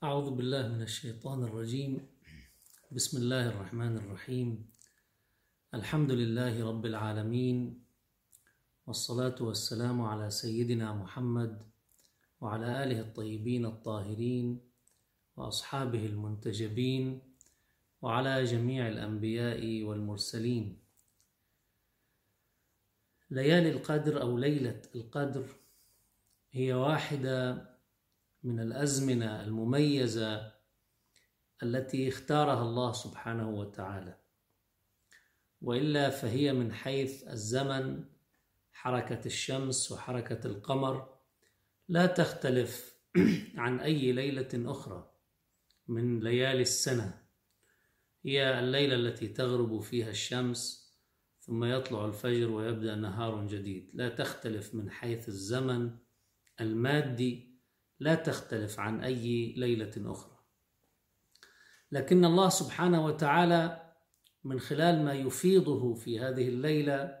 أعوذ بالله من الشيطان الرجيم. بسم الله الرحمن الرحيم. الحمد لله رب العالمين والصلاة والسلام على سيدنا محمد وعلى آله الطيبين الطاهرين وأصحابه المنتجبين وعلى جميع الأنبياء والمرسلين. ليالي القدر أو ليلة القدر هي واحدة من الأزمنة المميزة التي اختارها الله سبحانه وتعالى. وإلا فهي من حيث الزمن حركة الشمس وحركة القمر لا تختلف عن أي ليلة أخرى من ليالي السنة. هي الليلة التي تغرب فيها الشمس ثم يطلع الفجر ويبدأ نهار جديد. لا تختلف من حيث الزمن المادي لا تختلف عن أي ليلة أخرى. لكن الله سبحانه وتعالى من خلال ما يفيضه في هذه الليلة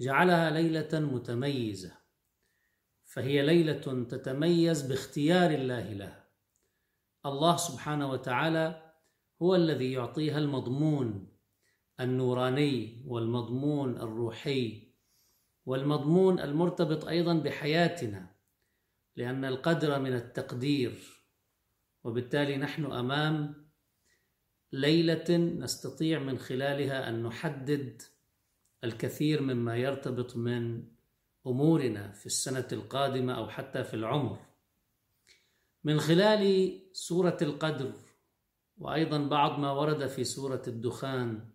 جعلها ليلة متميزة. فهي ليلة تتميز باختيار الله لها. الله سبحانه وتعالى هو الذي يعطيها المضمون النوراني والمضمون الروحي والمضمون المرتبط أيضا بحياتنا. لأن القدر من التقدير وبالتالي نحن أمام ليلة نستطيع من خلالها أن نحدد الكثير مما يرتبط من أمورنا في السنة القادمة أو حتى في العمر. من خلال سورة القدر وأيضا بعض ما ورد في سورة الدخان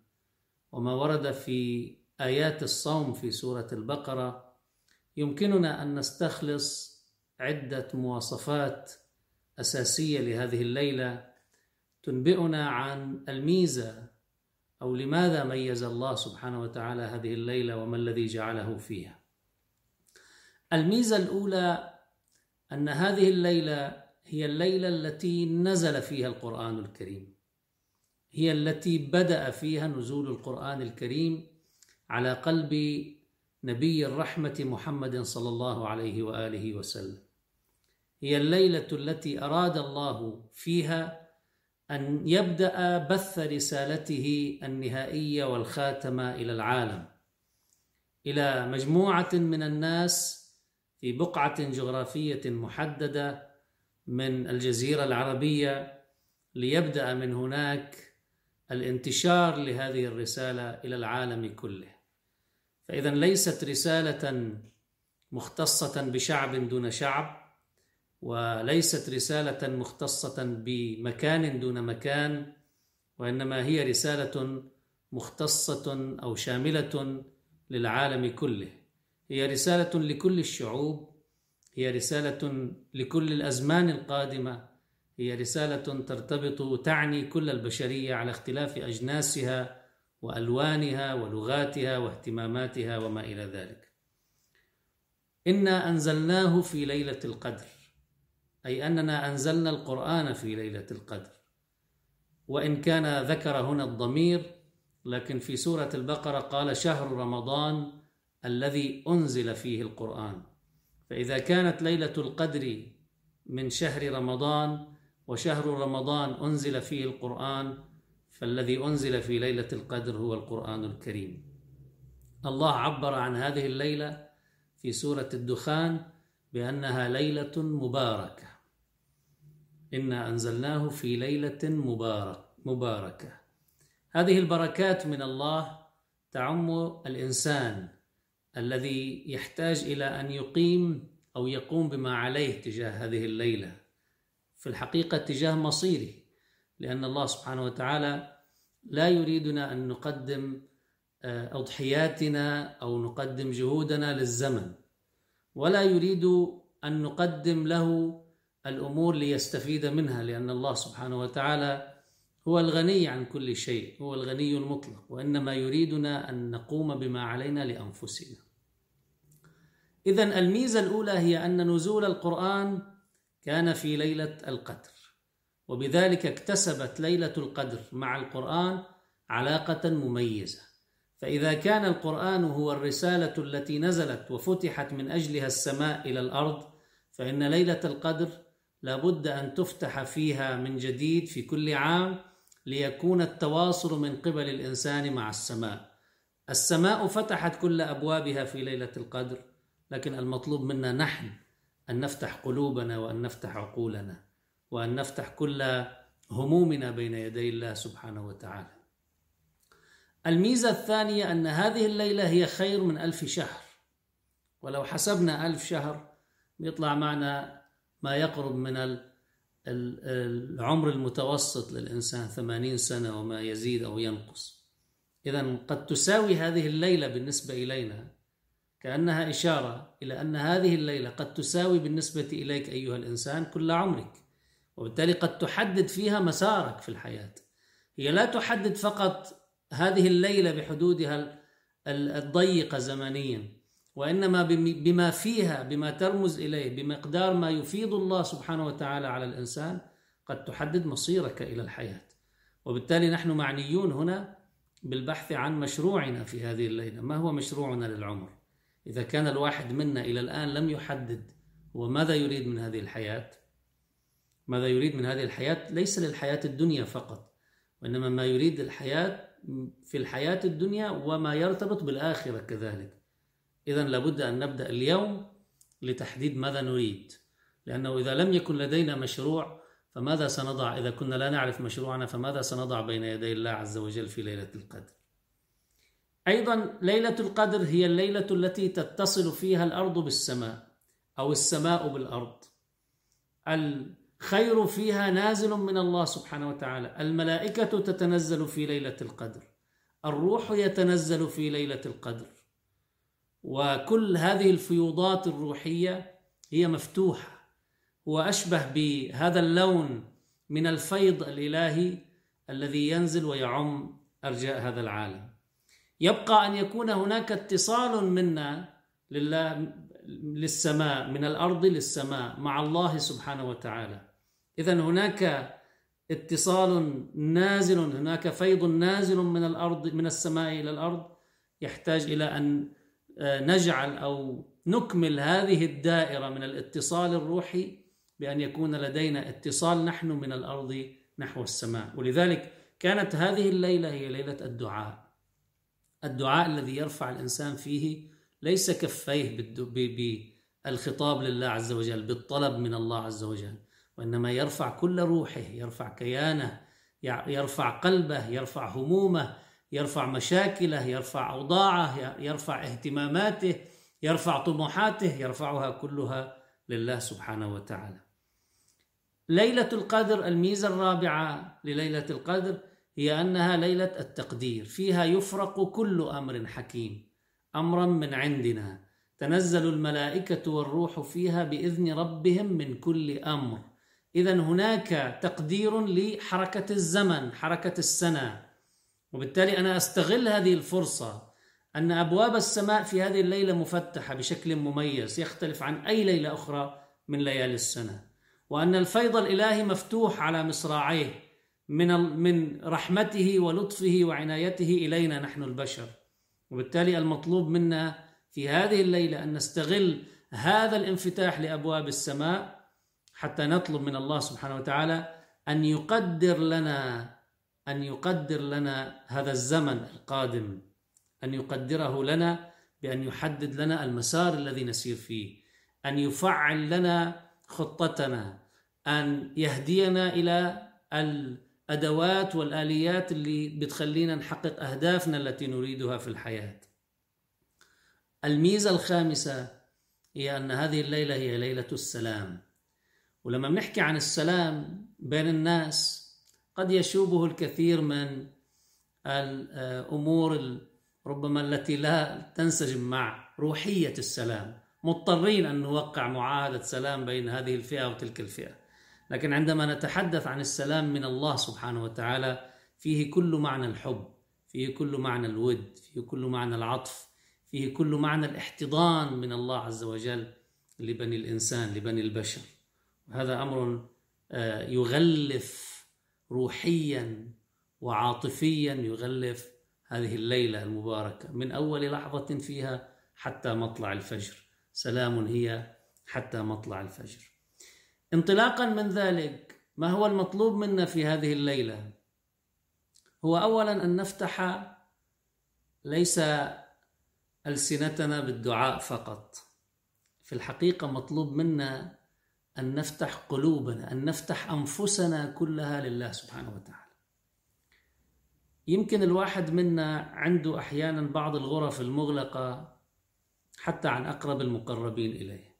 وما ورد في آيات الصوم في سورة البقرة يمكننا أن نستخلص عدة مواصفات أساسية لهذه الليلة تنبئنا عن الميزة أو لماذا ميز الله سبحانه وتعالى هذه الليلة وما الذي جعله فيها. الميزة الأولى أن هذه الليلة هي الليلة التي نزل فيها القرآن الكريم. هي التي بدأ فيها نزول القرآن الكريم على قلب نبي الرحمة محمد صلى الله عليه وآله وسلم. هي الليلة التي أراد الله فيها أن يبدأ بث رسالته النهائية والخاتمة إلى العالم. إلى مجموعة من الناس في بقعة جغرافية محددة من الجزيرة العربية ليبدأ من هناك الانتشار لهذه الرسالة إلى العالم كله. فإذا ليست رسالة مختصة بشعب دون شعب وليست رسالة مختصة بمكان دون مكان وإنما هي رسالة مختصة أو شاملة للعالم كله. هي رسالة لكل الشعوب هي رسالة لكل الأزمان القادمة هي رسالة ترتبط تعني كل البشرية على اختلاف أجناسها وألوانها ولغاتها واهتماماتها وما إلى ذلك. إنا أنزلناه في ليلة القدر. أي أننا أنزلنا القرآن في ليلة القدر. وإن كان ذكر هنا الضمير لكن في سورة البقرة قال شهر رمضان الذي أنزل فيه القرآن. فإذا كانت ليلة القدر من شهر رمضان وشهر رمضان أنزل فيه القرآن فالذي أنزل في ليلة القدر هو القرآن الكريم. الله عبر عن هذه الليلة في سورة الدخان بأنها ليلة مباركة. إنا أنزلناه في ليلة مبارك مباركة. هذه البركات من الله تعم الإنسان الذي يحتاج إلى أن يقيم أو يقوم بما عليه تجاه هذه الليلة. في الحقيقة تجاه مصيره لأن الله سبحانه وتعالى لا يريدنا أن نقدم أضحياتنا أو نقدم جهودنا للزمن. ولا يريد أن نقدم له الأمور ليستفيد منها لأن الله سبحانه وتعالى هو الغني عن كل شيء هو الغني المطلق وإنما يريدنا أن نقوم بما علينا لأنفسنا. اذا الميزة الأولى هي أن نزول القرآن كان في ليلة القدر وبذلك اكتسبت ليلة القدر مع القرآن علاقة مميزة. فإذا كان القرآن هو الرسالة التي نزلت وفتحت من أجلها السماء إلى الأرض فإن ليلة القدر لابد أن تفتح فيها من جديد في كل عام ليكون التواصل من قبل الإنسان مع السماء. السماء فتحت كل أبوابها في ليلة القدر لكن المطلوب منا نحن أن نفتح قلوبنا وأن نفتح عقولنا وأن نفتح كل همومنا بين يدي الله سبحانه وتعالى. الميزة الثانية أن هذه الليلة هي خير من ألف شهر. ولو حسبنا ألف شهر يطلع معنا ما يقرب من العمر المتوسط للإنسان ثمانين سنة وما يزيد أو ينقص. إذا قد تساوي هذه الليلة بالنسبة إلينا كأنها إشارة إلى أن هذه الليلة قد تساوي بالنسبة إليك أيها الإنسان كل عمرك. وبالتالي قد تحدد فيها مسارك في الحياة. هي لا تحدد فقط هذه الليلة بحدودها الضيقة زمنيا وإنما بما فيها بما ترمز إليه بمقدار ما يفيض الله سبحانه وتعالى على الإنسان قد تحدد مصيرك إلى الحياة. وبالتالي نحن معنيون هنا بالبحث عن مشروعنا في هذه الليلة. ما هو مشروعنا للعمر؟ إذا كان الواحد منا إلى الآن لم يحدد هو ماذا يريد من هذه الحياة؟ ماذا يريد من هذه الحياة؟ ليس للحياة الدنيا فقط. وإنما ما يريد الحياة في الحياة الدنيا وما يرتبط بالآخرة كذلك. إذا لابد أن نبدأ اليوم لتحديد ماذا نريد. لأنه إذا لم يكن لدينا مشروع فماذا سنضع؟ إذا كنا لا نعرف مشروعنا فماذا سنضع بين يدي الله عز وجل في ليلة القدر؟ أيضا ليلة القدر هي الليلة التي تتصل فيها الأرض بالسماء أو السماء بالأرض. الخير فيها نازل من الله سبحانه وتعالى. الملائكة تتنزل في ليلة القدر. الروح يتنزل في ليلة القدر. وكل هذه الفيوضات الروحية هي مفتوحة. وأشبه بهذا اللون من الفيض الإلهي الذي ينزل ويعم أرجاء هذا العالم. يبقى أن يكون هناك اتصال منا لله للسماء من الأرض للسماء مع الله سبحانه وتعالى. إذا هناك اتصال نازل هناك فيض نازل من الأرض من السماء إلى الأرض. يحتاج إلى أن آه، نجعل أو نكمل هذه الدائرة من الاتصال الروحي بأن يكون لدينا اتصال نحن من الأرض نحو السماء. ولذلك كانت هذه الليلة هي ليلة الدعاء. الدعاء الذي يرفع الإنسان فيه ليس كفيه بالخطاب لله عز وجل بالطلب من الله عز وجل. وإنما يرفع كل روحه يرفع كيانه يرفع قلبه يرفع همومه يرفع مشاكله يرفع أوضاعه يرفع اهتماماته يرفع طموحاته يرفعها كلها لله سبحانه وتعالى. ليلة القدر الميزة الرابعة لليلة القدر هي أنها ليلة التقدير. فيها يفرق كل أمر حكيم أمرا من عندنا. تنزل الملائكة والروح فيها بإذن ربهم من كل أمر. إذا هناك تقدير لحركة الزمن حركة السنة. وبالتالي أنا أستغل هذه الفرصة أن أبواب السماء في هذه الليلة مفتحة بشكل مميز يختلف عن أي ليلة أخرى من ليالي السنة. وأن الفيض الإلهي مفتوح على مصراعيه من من رحمته ولطفه وعنايته إلينا نحن البشر. وبالتالي المطلوب منا في هذه الليلة أن نستغل هذا الانفتاح لأبواب السماء حتى نطلب من الله سبحانه وتعالى أن يقدر لنا أن يقدر لنا هذا الزمن القادم أن يقدره لنا بأن يحدد لنا المسار الذي نسير فيه أن يفعل لنا خطتنا أن يهدينا إلى الأدوات والآليات اللي بتخلينا نحقق أهدافنا التي نريدها في الحياة. الميزة الخامسة هي أن هذه الليلة هي ليلة السلام. ولما بنحكي عن السلام بين الناس قد يشوبه الكثير من الأمور ربما التي لا تنسجم مع روحية السلام. مضطرين أن نوقع معاهدة سلام بين هذه الفئة وتلك الفئة. لكن عندما نتحدث عن السلام من الله سبحانه وتعالى فيه كل معنى الحب فيه كل معنى الود فيه كل معنى العطف فيه كل معنى الاحتضان من الله عز وجل لبني الإنسان لبني البشر. هذا أمر آه، يغلف روحيا وعاطفيا يغلف هذه الليلة المباركة. من أول لحظة فيها حتى مطلع الفجر. سلام هي حتى مطلع الفجر. انطلاقا من ذلك ما هو المطلوب منا في هذه الليلة؟ هو اولا أن نفتح ليس ألسنتنا بالدعاء فقط. في الحقيقة مطلوب منا أن نفتح قلوبنا أن نفتح أنفسنا كلها لله سبحانه وتعالى. يمكن الواحد منا عنده أحيانا بعض الغرف المغلقة حتى عن أقرب المقربين إليه.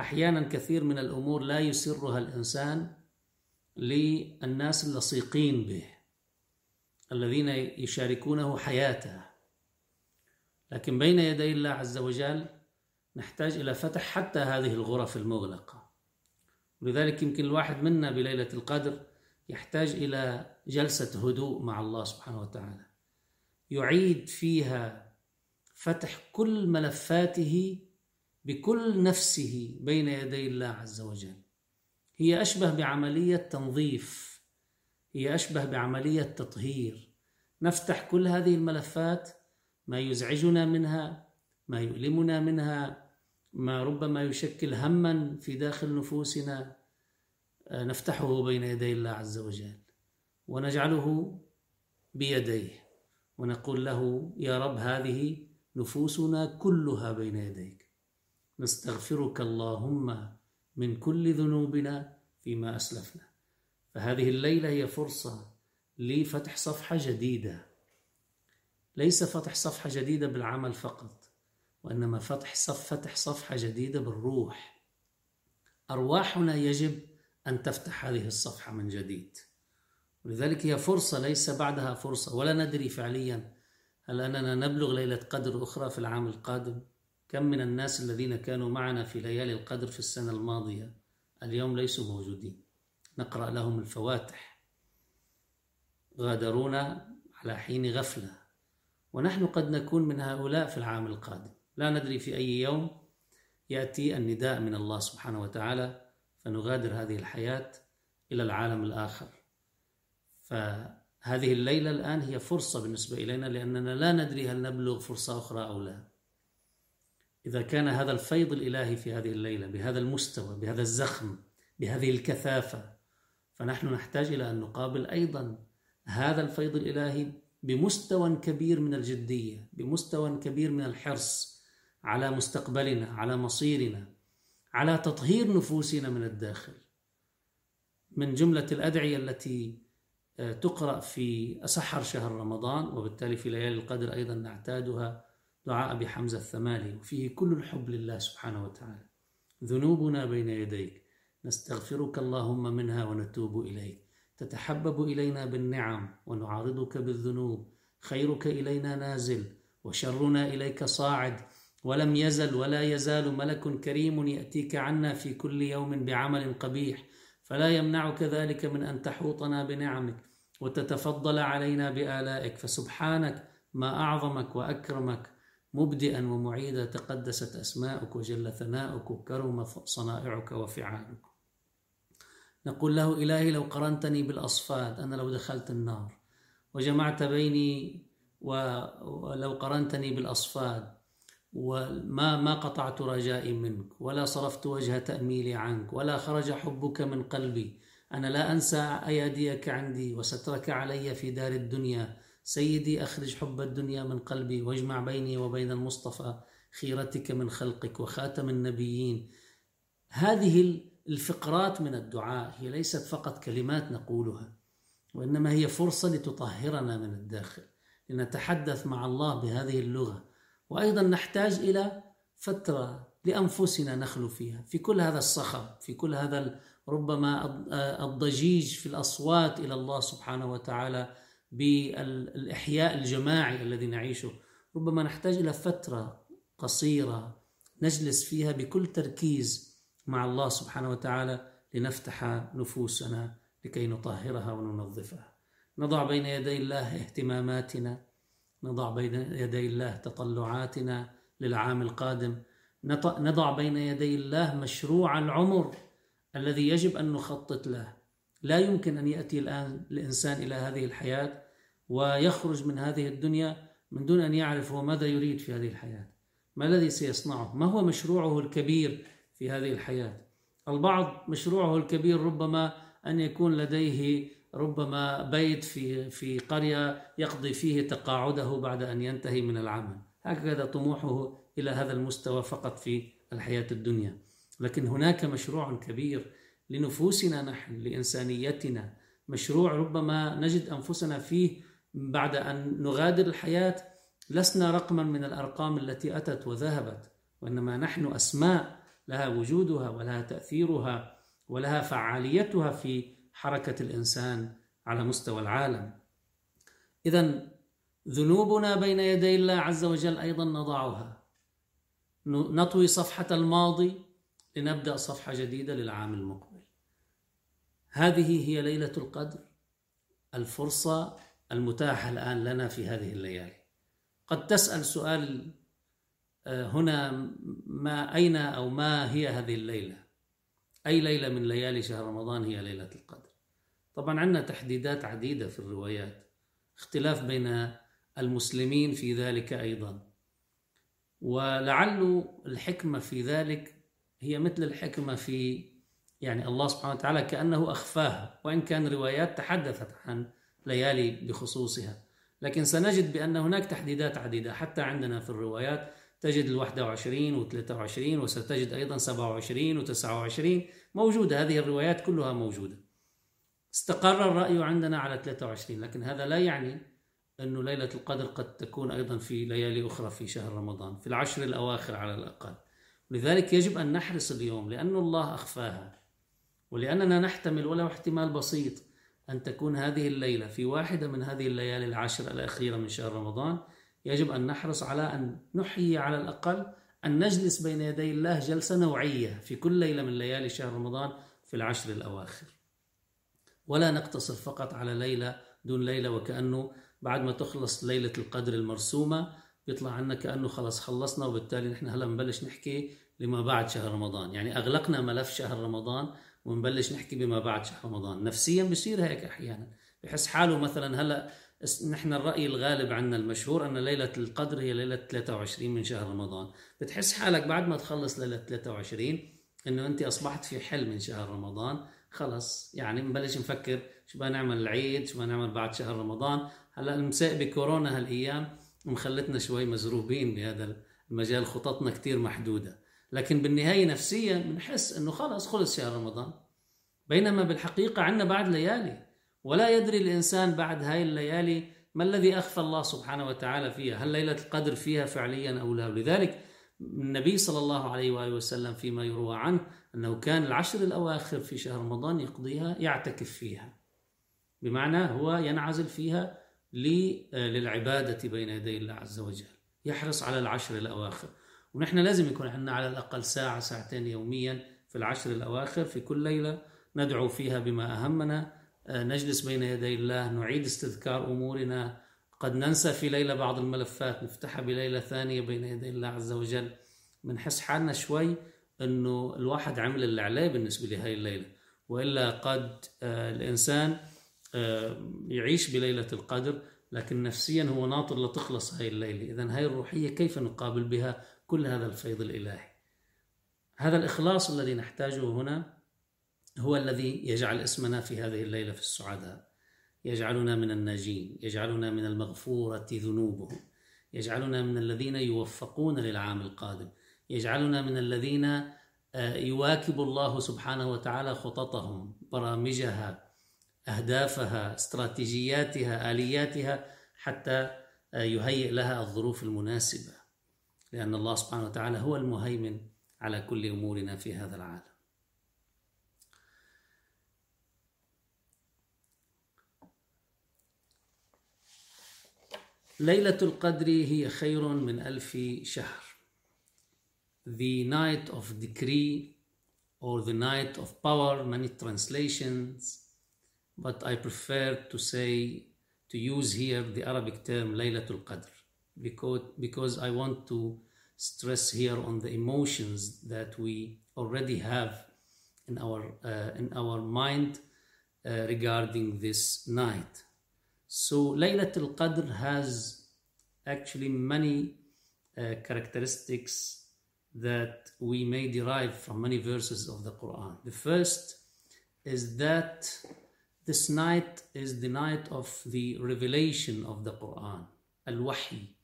أحيانا كثير من الأمور لا يسرها الإنسان للناس اللصيقين به الذين يشاركونه حياته. لكن بين يدي الله عز وجل نحتاج إلى فتح حتى هذه الغرف المغلقة. ولذلك يمكن الواحد منا بليلة القدر يحتاج إلى جلسة هدوء مع الله سبحانه وتعالى. يعيد فيها فتح كل ملفاته بكل نفسه بين يدي الله عز وجل. هي أشبه بعملية تنظيف هي أشبه بعملية تطهير. نفتح كل هذه الملفات ما يزعجنا منها ما يؤلمنا منها ما ربما يشكل هما في داخل نفوسنا آه، نفتحه بين يدي الله عز وجل ونجعله بيديه ونقول له يا رب هذه نفوسنا كلها بين يديك. نستغفرك اللهم من كل ذنوبنا فيما أسلفنا. فهذه الليلة هي فرصة لفتح صفحة جديدة. ليس فتح صفحة جديدة بالعمل فقط. وإنما فتح صف فتح صفحة جديدة بالروح. أرواحنا يجب أن تفتح هذه الصفحة من جديد. ولذلك هي فرصة ليس بعدها فرصة. ولا ندري فعليا هل أننا نبلغ ليلة قدر أخرى في العام القادم. كم من الناس الذين كانوا معنا في ليالي القدر في السنة الماضية اليوم ليسوا موجودين. نقرأ لهم الفواتح. غادرونا على حين غفلة. ونحن قد نكون من هؤلاء في العام القادم. لا ندري في أي يوم يأتي النداء من الله سبحانه وتعالى فنغادر هذه الحياة إلى العالم الآخر. فهذه الليلة الآن هي فرصة بالنسبة إلينا لأننا لا ندري هل نبلغ فرصة أخرى أو لا. إذا كان هذا الفيض الإلهي في هذه الليلة بهذا المستوى بهذا الزخم بهذه الكثافة فنحن نحتاج إلى أن نقابل أيضا هذا الفيض الإلهي بمستوى كبير من الجدية بمستوى كبير من الحرص على مستقبلنا على مصيرنا على تطهير نفوسنا من الداخل. من جملة الأدعية التي آه، تقرأ في أسحر شهر رمضان وبالتالي في ليالي القدر أيضا نعتادها دعاء بحمزة الثمالي وفيه كل الحب لله سبحانه وتعالى. ذنوبنا بين يديك نستغفرك اللهم منها ونتوب إليك. تتحبب إلينا بالنعم ونعارضك بالذنوب. خيرك إلينا نازل وشرنا إليك صاعد. ولم يزل ولا يزال ملك كريم يأتيك عنا في كل يوم بعمل قبيح فلا يمنعك ذلك من أن تحوطنا بنعمك وتتفضل علينا بآلائك فسبحانك ما أعظمك وأكرمك مبدئا ومعيدا تقدست أسماؤك وجل ثناؤك وكرم صنائعك وفعالك. نقول له إلهي لو قرنتني بالأصفاد أنا لو دخلت النار وجمعت بيني ولو قرنتني بالأصفاد وما ما قطعت رجائي منك ولا صرفت وجه تأميلي عنك ولا خرج حبك من قلبي. أنا لا أنسى أياديك عندي وسترك علي في دار الدنيا. سيدي أخرج حب الدنيا من قلبي واجمع بيني وبين المصطفى خيرتك من خلقك وخاتم النبيين. هذه الفقرات من الدعاء هي ليست فقط كلمات نقولها وإنما هي فرصة لتطهرنا من الداخل لنتحدث مع الله بهذه اللغة. وأيضا نحتاج إلى فترة لأنفسنا نخلو فيها في كل هذا الصخب في كل هذا ربما الضجيج في الأصوات إلى الله سبحانه وتعالى بالإحياء الجماعي الذي نعيشه. ربما نحتاج إلى فترة قصيرة نجلس فيها بكل تركيز مع الله سبحانه وتعالى لنفتح نفوسنا لكي نطهرها وننظفها. نضع بين يدي الله اهتماماتنا نضع بين يدي الله تطلعاتنا للعام القادم. نضع بين يدي الله مشروع العمر الذي يجب أن نخطط له. لا يمكن أن يأتي الآن الإنسان إلى هذه الحياة ويخرج من هذه الدنيا من دون أن يعرف هو ماذا يريد في هذه الحياة. ما الذي سيصنعه؟ ما هو مشروعه الكبير في هذه الحياة؟ البعض مشروعه الكبير ربما أن يكون لديه ربما بيت في في قرية يقضي فيه تقاعده بعد أن ينتهي من العمل. هكذا طموحه إلى هذا المستوى فقط في الحياة الدنيا. لكن هناك مشروع كبير لنفوسنا نحن لإنسانيتنا. مشروع ربما نجد أنفسنا فيه بعد أن نغادر الحياة لسنا رقما من الأرقام التي أتت وذهبت. وإنما نحن أسماء لها وجودها ولها تأثيرها ولها فعاليتها في حركة الإنسان على مستوى العالم. إذا ذنوبنا بين يدي الله عز وجل أيضا نضعها. نطوي صفحة الماضي لنبدأ صفحة جديدة للعام المقبل. هذه هي ليلة القدر الفرصة المتاحة الآن لنا في هذه الليالي. قد تسأل سؤال آه، هنا ما أين أو ما هي هذه الليلة؟ أي ليلة من ليالي شهر رمضان هي ليلة القدر؟ طبعا عندنا تحديدات عديدة في الروايات اختلاف بين المسلمين في ذلك أيضا. ولعل الحكمة في ذلك هي مثل الحكمة في يعني الله سبحانه وتعالى كأنه أخفاها وإن كان روايات تحدثت عن ليالي بخصوصها. لكن سنجد بأن هناك تحديدات عديدة حتى عندنا في الروايات تجد ال 21 و 23 وستجد أيضا 27 و 29 موجودة هذه الروايات كلها موجودة. استقر الرأي عندنا على 23 لكن هذا لا يعني أنه ليلة القدر قد تكون أيضا في ليالي أخرى في شهر رمضان في العشر الأواخر على الأقل. لذلك يجب أن نحرص اليوم لأن الله أخفاها ولأننا نحتمل ولو احتمال بسيط أن تكون هذه الليلة في واحدة من هذه الليالي العشر الأخيرة من شهر رمضان. يجب أن نحرص على أن نحيي على الأقل أن نجلس بين يدي الله جلسة نوعية في كل ليلة من ليالي شهر رمضان في العشر الأواخر. ولا نقتصر فقط على ليلة دون ليلة وكأنه بعد ما تخلص ليلة القدر المرسومة بيطلع عنا كأنه خلص خلصنا وبالتالي نحن هلا بنبلش نحكي لما بعد شهر رمضان. يعني أغلقنا ملف شهر رمضان ونبلش نحكي بما بعد شهر رمضان. نفسيا بصير هيك أحيانا. بحس حاله مثلا هلا نحن الرأي الغالب عندنا المشهور أن ليلة القدر هي ليلة 23 من شهر رمضان. بتحس حالك بعد ما تخلص ليلة 23 أنه أنت أصبحت في حل من شهر رمضان خلص يعني نبلش نفكر شو بدنا نعمل العيد شو بدنا نعمل بعد شهر رمضان. هلأ المساء بكورونا هالأيام مخلتنا شوي مزروبين بهذا المجال خططنا كتير محدودة. لكن بالنهاية نفسيا بنحس إنه خلص خلص شهر رمضان. بينما بالحقيقة عندنا بعد ليالي ولا يدري الإنسان بعد هاي الليالي ما الذي أخفى الله سبحانه وتعالى فيها هل ليلة القدر فيها فعليا أو لا. لذلك النبي صلى الله عليه وآله وسلم فيما يروى عنه أنه كان العشر الأواخر في شهر رمضان يقضيها يعتكف فيها. بمعنى هو ينعزل فيها للعبادة بين يدي الله عز وجل. يحرص على العشر الأواخر. ونحن لازم يكون عندنا على الأقل ساعة ساعتين يوميا في العشر الأواخر في كل ليلة ندعو فيها بما أهمنا. آه، نجلس بين يدي الله نعيد استذكار أمورنا. قد ننسى في ليلة بعض الملفات نفتحها بليلة ثانية بين يدي الله عز وجل. بنحس حالنا شوي إنه الواحد عمل اللي عليه بالنسبة لهي الليلة. وإلا قد آه، الإنسان آه، يعيش بليلة القدر لكن نفسيا هو ناطر لتخلص هاي الليلة. إذا هاي الروحية كيف نقابل بها كل هذا الفيض الإلهي؟ هذا الإخلاص الذي نحتاجه هنا هو الذي يجعل اسمنا في هذه الليلة في السعداء يجعلنا من الناجين يجعلنا من المغفورة ذنوبهم. يجعلنا من الذين يوفقون للعام القادم. يجعلنا من الذين آه، يواكب الله سبحانه وتعالى خططهم برامجها أهدافها استراتيجياتها آلياتها حتى يهيئ لها الظروف المناسبة. لأن الله سبحانه وتعالى هو المهيمن على كل أمورنا في هذا العالم. ليلة القدر هي خير من ألف شهر. The night of decree or the night of power many translations but I prefer to say, to use here the Arabic term Laylatul Qadr because, because I want to stress here on the emotions that we already have in our, uh, in our mind uh, regarding this night. So Laylatul Qadr has actually many uh, characteristics that we may derive from many verses of the Quran. The first is that this night is the night of the revelation of the Quran, al wahi,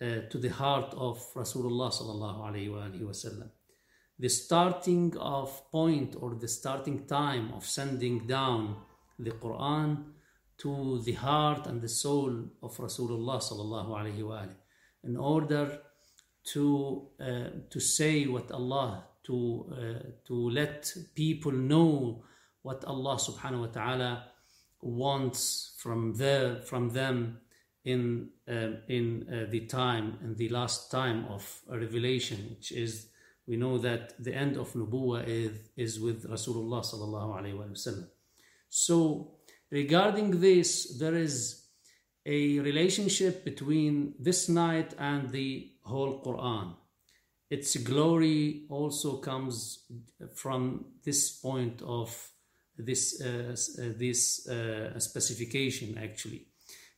uh, to the heart of Rasulullah. The starting of point or the starting time of sending down the Quran to the heart and the soul of Rasulullah in order to uh, to say what Allah to uh, to let people know what Allah subhanahu wa ta'ala wants from their from them in uh, in the time in the last time of revelation which is we know that the end of nubuwa is, is with Rasulullah sallallahu alayhi wasallam so regarding this there is a relationship between this night and the whole Quran. Its glory also comes from this point of this uh, uh, this uh, specification actually.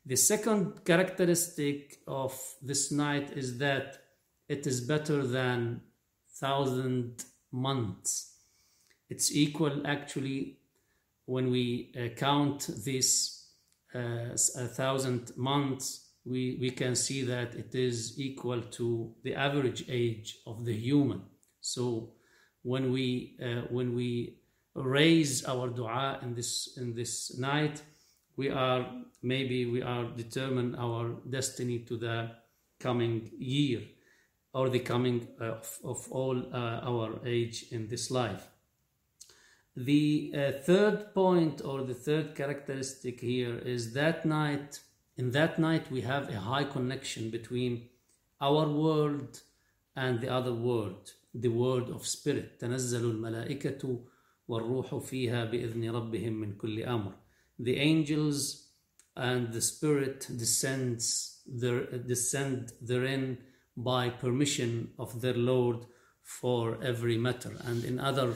The second characteristic of this night is that it is better than thousand months. It's equal actually when we uh, count this uh, a thousand months we, we can see that it is equal to the average age of the human. So when we uh, when we raise our dua in this in this night, we are maybe we are determine our destiny to the coming year or the coming of, of all uh, our age in this life. The uh, third point or the third characteristic here is that night in that night, we have a high connection between our world and the other world, the world of spirit. تنزل الملائكة والروح فيها بإذن ربهم من كل أمر. The angels and the spirit descends there, descend therein by permission of their Lord for every matter. And in other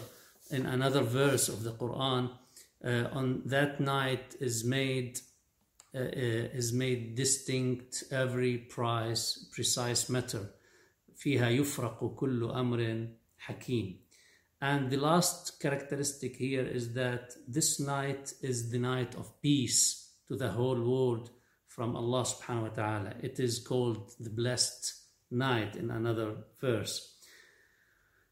in another verse of the Quran, uh, on that night is made uh, uh, is made distinct every price, precise matter. فيها يفرق كل أمر حكيم. And the last characteristic here is that this night is the night of peace to the whole world from Allah subhanahu wa ta'ala. It is called the blessed night in another verse.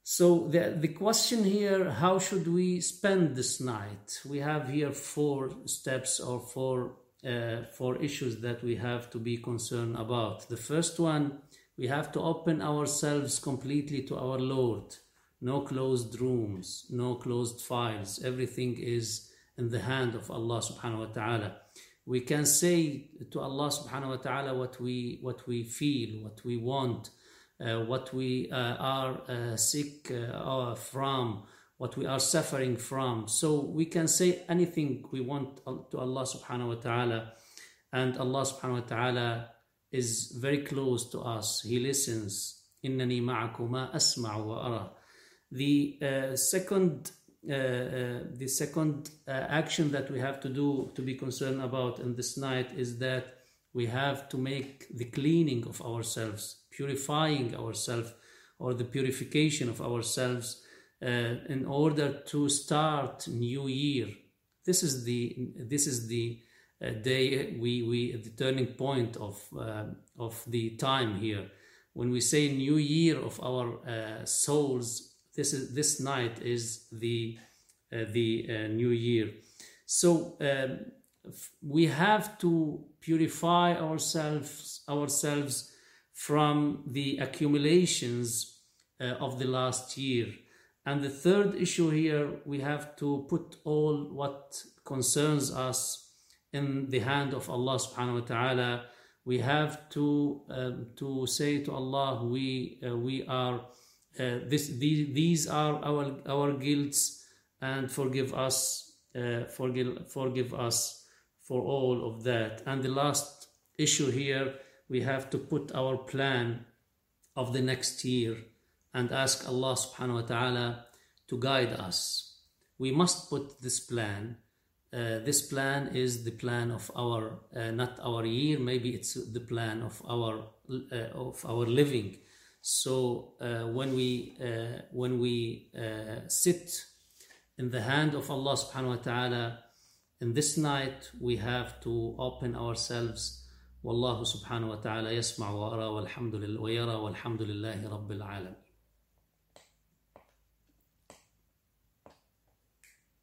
So the, the question here, how should we spend this night? We have here four steps or four uh, for issues that we have to be concerned about. The first one, we have to open ourselves completely to our Lord. No closed rooms, no closed files. Everything is in the hand of Allah subhanahu wa ta'ala. We can say to Allah subhanahu wa ta'ala what we what we feel, what we want, uh, what we uh, are uh, sick uh, from, what we are suffering from. So we can say anything we want to Allah subhanahu wa ta'ala, and Allah subhanahu wa ta'ala is very close to us. He listens. إنني معكما أسمع وأرى. The uh, second uh, uh, the second uh, action that we have to do to be concerned about in this night is that we have to make the cleaning of ourselves, purifying ourselves, or the purification of ourselves uh, in order to start new year. This is the this is the uh, day we we the turning point of uh, of the time here. When we say new year of our uh, souls, this is this night is the uh, the uh, new year. So um, we have to purify ourselves ourselves from the accumulations of the last year and the third issue here, we have to put all what concerns us in the hand of Allah subhanahu wa ta'ala. We have to um, to say to Allah, we uh, we are uh, this these, these are our our guilts, and forgive us uh, forgive forgive us for all of that. And the last issue here, we have to put our plan of the next year and ask Allah subhanahu wa ta'ala to guide us. We must put this plan. Uh, this plan is the plan of our, uh, not our year, maybe it's the plan of our, uh, of our living. So uh, when we uh, when we uh, sit in the hand of Allah subhanahu wa ta'ala in this night we have to open ourselves والله سبحانه وتعالى يسمع ويرى والحمد لله ويرى والحمد لله رب العالمين